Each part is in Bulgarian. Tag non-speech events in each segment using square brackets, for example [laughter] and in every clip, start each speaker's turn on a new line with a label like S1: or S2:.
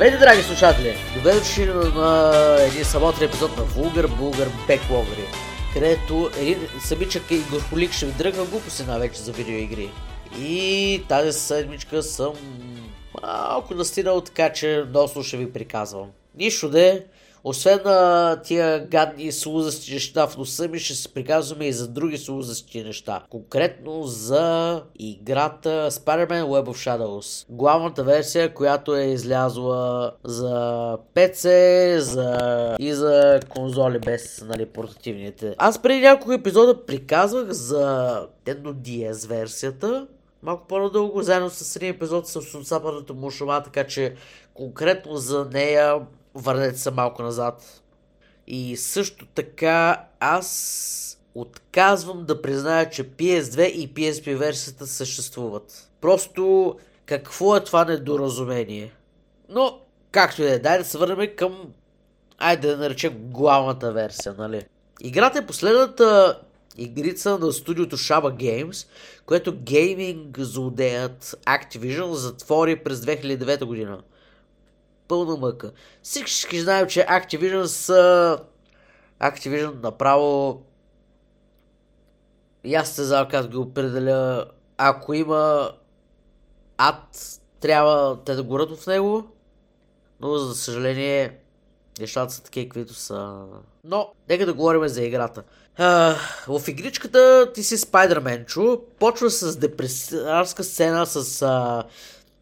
S1: Здравейте, драги слушатели! Добре дошли на един самотен епизод на Вулгар Булгар Беклогри, където един самичък и горполик ще ви дръгва глупости най-вече за видеоигри. И тази седмичка съм малко настинал, така че носно ще ви приказвам. Нищо де, освен на тия гадни слузащи неща в носа ми, ще се приказваме и за други слузащи неща. Конкретно за играта Spider-Man Web of Shadows. Главната версия, която е излязла за PC за... и за конзоли без нали, портативните. Аз преди няколко епизода приказвах за Nintendo DS версията, малко по-надълго, заедно с един епизод с отсапаната му шума, така че конкретно за нея върнете се малко назад. И също така аз отказвам да призная, че PS2 и PSP версията съществуват. Просто какво е това недоразумение? Но, както и да е, дай да се върнем към, айде да наречем главната версия, нали? Играта е последната игрица на студиото Shaba Games, което гейминг злодеят Activision затвори през 2009 година пълна мъка. Всички знаем, че Activision са... Activision направо... И аз се знам как ги определя. Ако има ад, трябва те да горят в него. Но, за съжаление, нещата са такива, каквито са. Но, нека да говорим за играта. А, в игричката ти си Спайдерменчо, почва с депресарска сцена с а,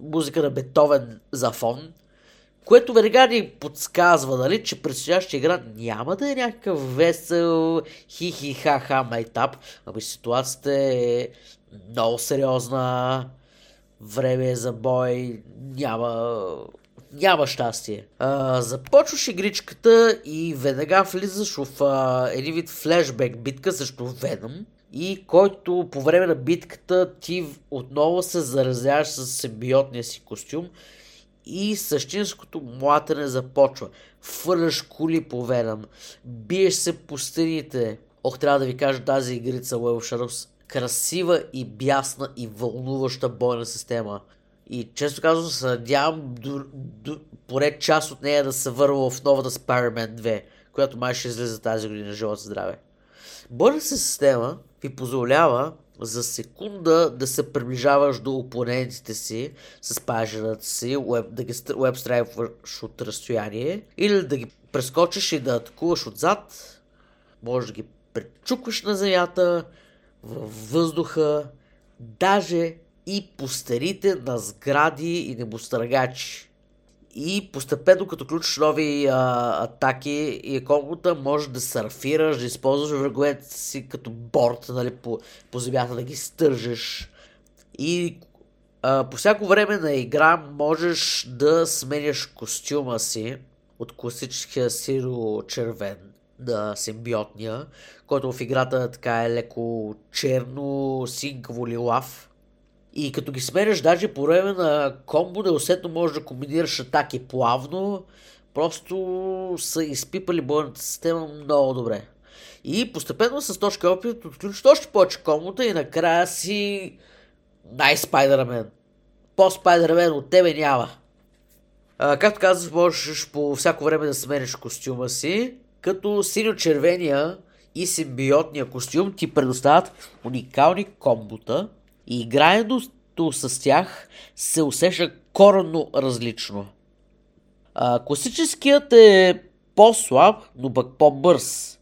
S1: музика на Бетовен за фон което веднага ни подсказва, нали, че предстоящия игра няма да е някакъв весел хи-хи-ха-ха майтап, ами ситуацията е много сериозна, време е за бой, няма, няма щастие. А, започваш игричката и веднага влизаш в а, един вид флешбек битка срещу Веном, и който по време на битката ти отново се заразяваш с симбиотния си костюм и същинското млатене започва. Фърляш кули по Веном, биеш се по стените. Ох, трябва да ви кажа тази игрица Shadows. Красива и бясна и вълнуваща бойна система. И често казвам се надявам поне част от нея да се върва в новата Spider-Man 2, която май ще излезе тази година. Живот здраве. Бойната система ви позволява за секунда да се приближаваш до опонентите си с пажерата си, да ги вебстрайваш от разстояние или да ги прескочиш и да атакуваш отзад. Може да ги пречукваш на земята, във въздуха, даже и по старите на сгради и небостъргачи. И постепенно, като ключиш нови а, атаки и комбота, можеш да сърфираш, да използваш враговете си като борт нали, по, по земята, да ги стържеш. И а, по всяко време на игра можеш да сменяш костюма си от класическия сиро-червен на симбиотния, който в играта така е леко черно, синкаво лилав и като ги сменяш даже по време на комбо, неусетно можеш да комбинираш атаки плавно. Просто са изпипали бойната система много добре. И постепенно с точка опит отключиш още повече комбота и накрая си най-спайдермен. По-спайдермен от тебе няма. А, както казваш, можеш по всяко време да смениш костюма си, като синьо-червения и симбиотния костюм ти предоставят уникални комбота, и играенето с тях се усеща коренно различно. А, класическият е по-слаб, но пък по-бърз.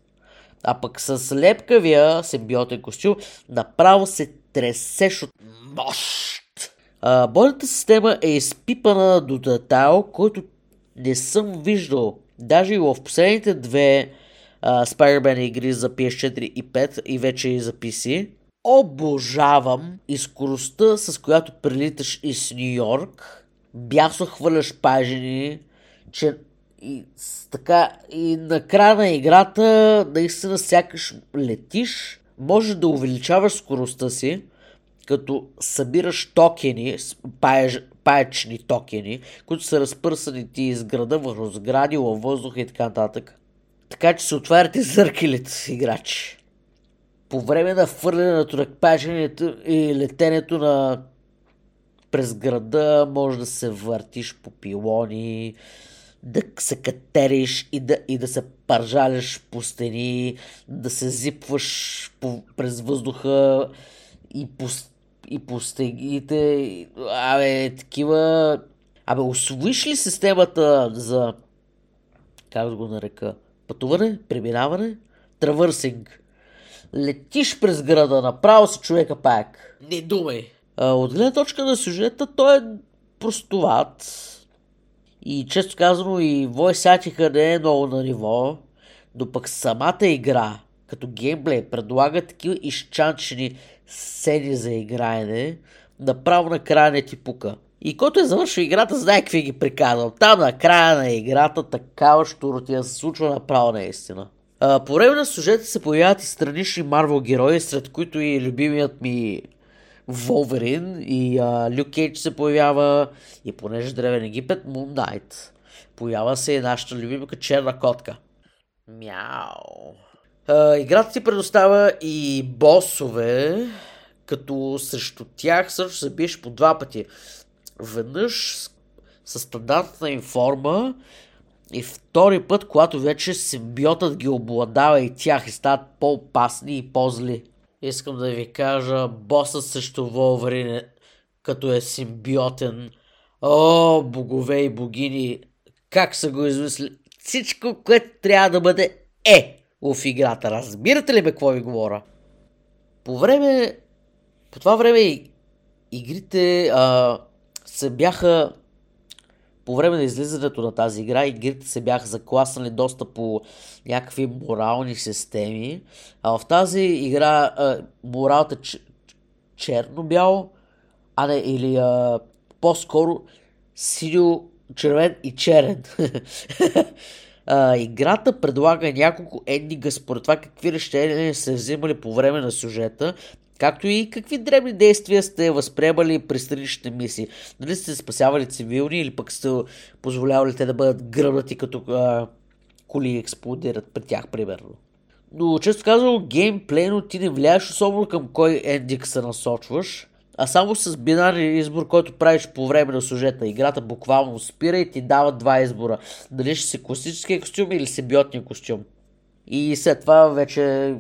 S1: А пък с лепкавия симбиотен костюм направо се тресеш от мощ. А, бойната система е изпипана до детайл, който не съм виждал. Даже и в последните две uh, Spider-Man игри за PS4 и 5 и вече и за PC обожавам и скоростта, с която прилиташ из Нью Йорк, бясо хвърляш пажени, че и, така, и на края на играта наистина сякаш летиш, може да увеличаваш скоростта си, като събираш токени, паеж, паечни токени, които са разпърсани ти из града върху сгради, във въздуха и така нататък. Така че се отваряте зъркелите играчи по време на фърлянето на паженето и летенето на през града, може да се въртиш по пилони, да се катериш и да, и да се пържаляш по стени, да се зипваш по, през въздуха и по, и по стегите. Абе, такива... Абе, освоиш ли системата за... Как да го нарека? Пътуване? Преминаване? Травърсинг. Летиш през града, направо си човека пак.
S2: Не думай.
S1: От гледна точка на сюжета, той е простоват. И често казано и acting не е много на ниво, но пък самата игра, като геймплей, предлага такива изчанчени сцени за играене, направо на края не ти пука. И който е завършил играта, знае какви ги приказвам. Там на края на играта такава штуротия се случва направо наистина. По време на сюжета се появяват и странични Марвел герои, сред които и любимият ми Волверин и а, Люк Кейдж се появява и понеже Древен Египет, Moon Knight. Поява се и нашата любимка черна котка. Мяу. А, играта ти предоставя и босове, като срещу тях също се биеш по два пъти. Веднъж с стандартната им форма и втори път, когато вече симбиотът ги обладава и тях и стават по-опасни и по-зли. Искам да ви кажа, босът срещу Волверин, като е симбиотен. О, богове и богини, как са го измисли. Всичко, което трябва да бъде е в играта. Разбирате ли ме какво ви говоря? По време, по това време игрите а, се бяха по време на излизането на тази игра игрите се бяха закласнали доста по някакви морални системи. А в тази игра а, моралът е черно-бяло, а не или а, по-скоро синьо, червен и черен. [laughs] а, играта предлага няколко ендинга според това какви решения се взимали по време на сюжета Както и какви дребни действия сте възприемали при страничните мисии. Дали сте спасявали цивилни или пък сте позволявали те да бъдат гръбнати като а, коли експлодират при тях, примерно. Но често казвам, геймплейно ти не влияеш особено към кой ендик се насочваш, а само с бинарен избор, който правиш по време на сюжета. Играта буквално спира и ти дава два избора. Дали ще си класическия костюм или симбиотния костюм. И след това вече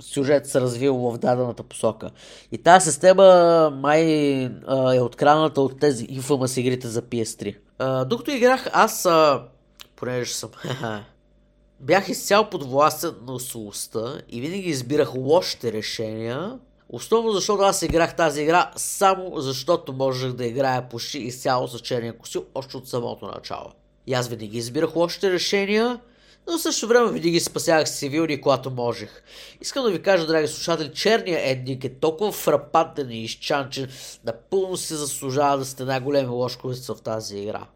S1: сюжет се развил в дадената посока. И тази система май е откраната от тези Infamous игрите за PS3. А, докато играх, аз, понеже съм [laughs] бях изцял под властта на усолостта и винаги избирах лошите решения, Основно защото аз играх тази игра само защото можех да играя почти изцяло с черния костюм още от самото начало. И аз винаги избирах лошите решения но в същото време винаги спасявах цивилни, когато можех. Искам да ви кажа, драги слушатели, черния едник е толкова фрапантен и изчанчен, напълно си заслужава да сте най-големи лошковица в тази игра.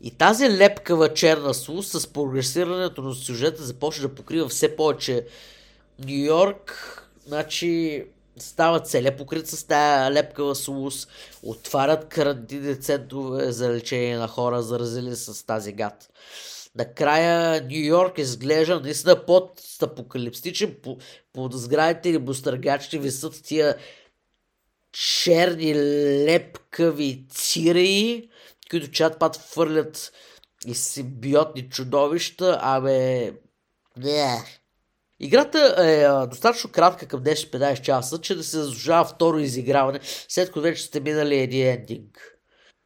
S1: И тази лепкава черна слус с прогресирането на сюжета започва да покрива все повече Нью Йорк, значи става целя покрит с тази лепкава слус, отварят карантинни центрове за лечение на хора, заразили с тази гад накрая Нью Йорк изглежда наистина под апокалипстичен. По, под сградите или бустъргачите висят тия черни лепкави циреи, които чат пат фърлят и симбиотни чудовища, абе... Не. Играта е достатъчно кратка към 10-15 часа, че да се заслужава второ изиграване, след като вече сте минали един ендинг.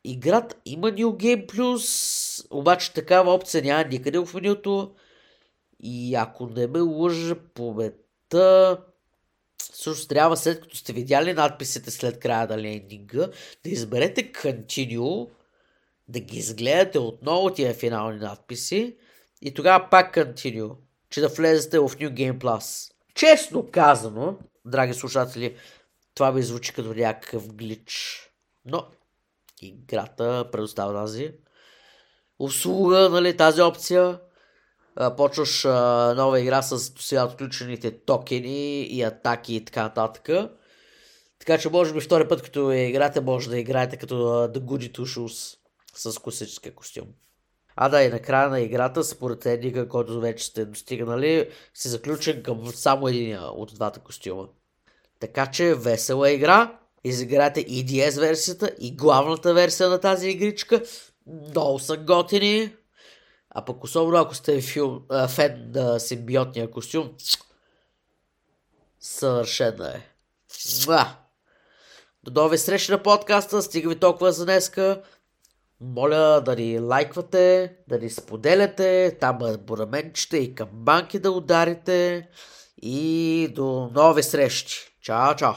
S1: Играта има New Game Plus, обаче такава опция няма никъде в менюто. И ако не ме лъжа победта, също трябва след като сте видяли надписите след края на лендинга, да изберете Continue, да ги изгледате отново тия финални надписи и тогава пак Continue, че да влезете в New Game Plus. Честно казано, драги слушатели, това ви звучи като някакъв глич. Но играта предоставя тази услуга, нали, тази опция. Почваш а, нова игра с сега отключените токени и атаки и така нататък. Така че може би втори път, като я играете, може да играете като The Goody Two с класическия костюм. А да, и накрая на играта, според едника, който вече сте достигнали, си заключен към само един от двата костюма. Така че весела игра изиграте и DS версията, и главната версия на тази игричка. Много са готини. А пък особено ако сте фил, а, фен на симбиотния костюм, съвършено е. Муа! До нови срещи на подкаста. Стига ви толкова за днеска. Моля да ни лайквате, да ни споделяте, там абонаменчета и камбанки да ударите. И до нови срещи. Чао, чао!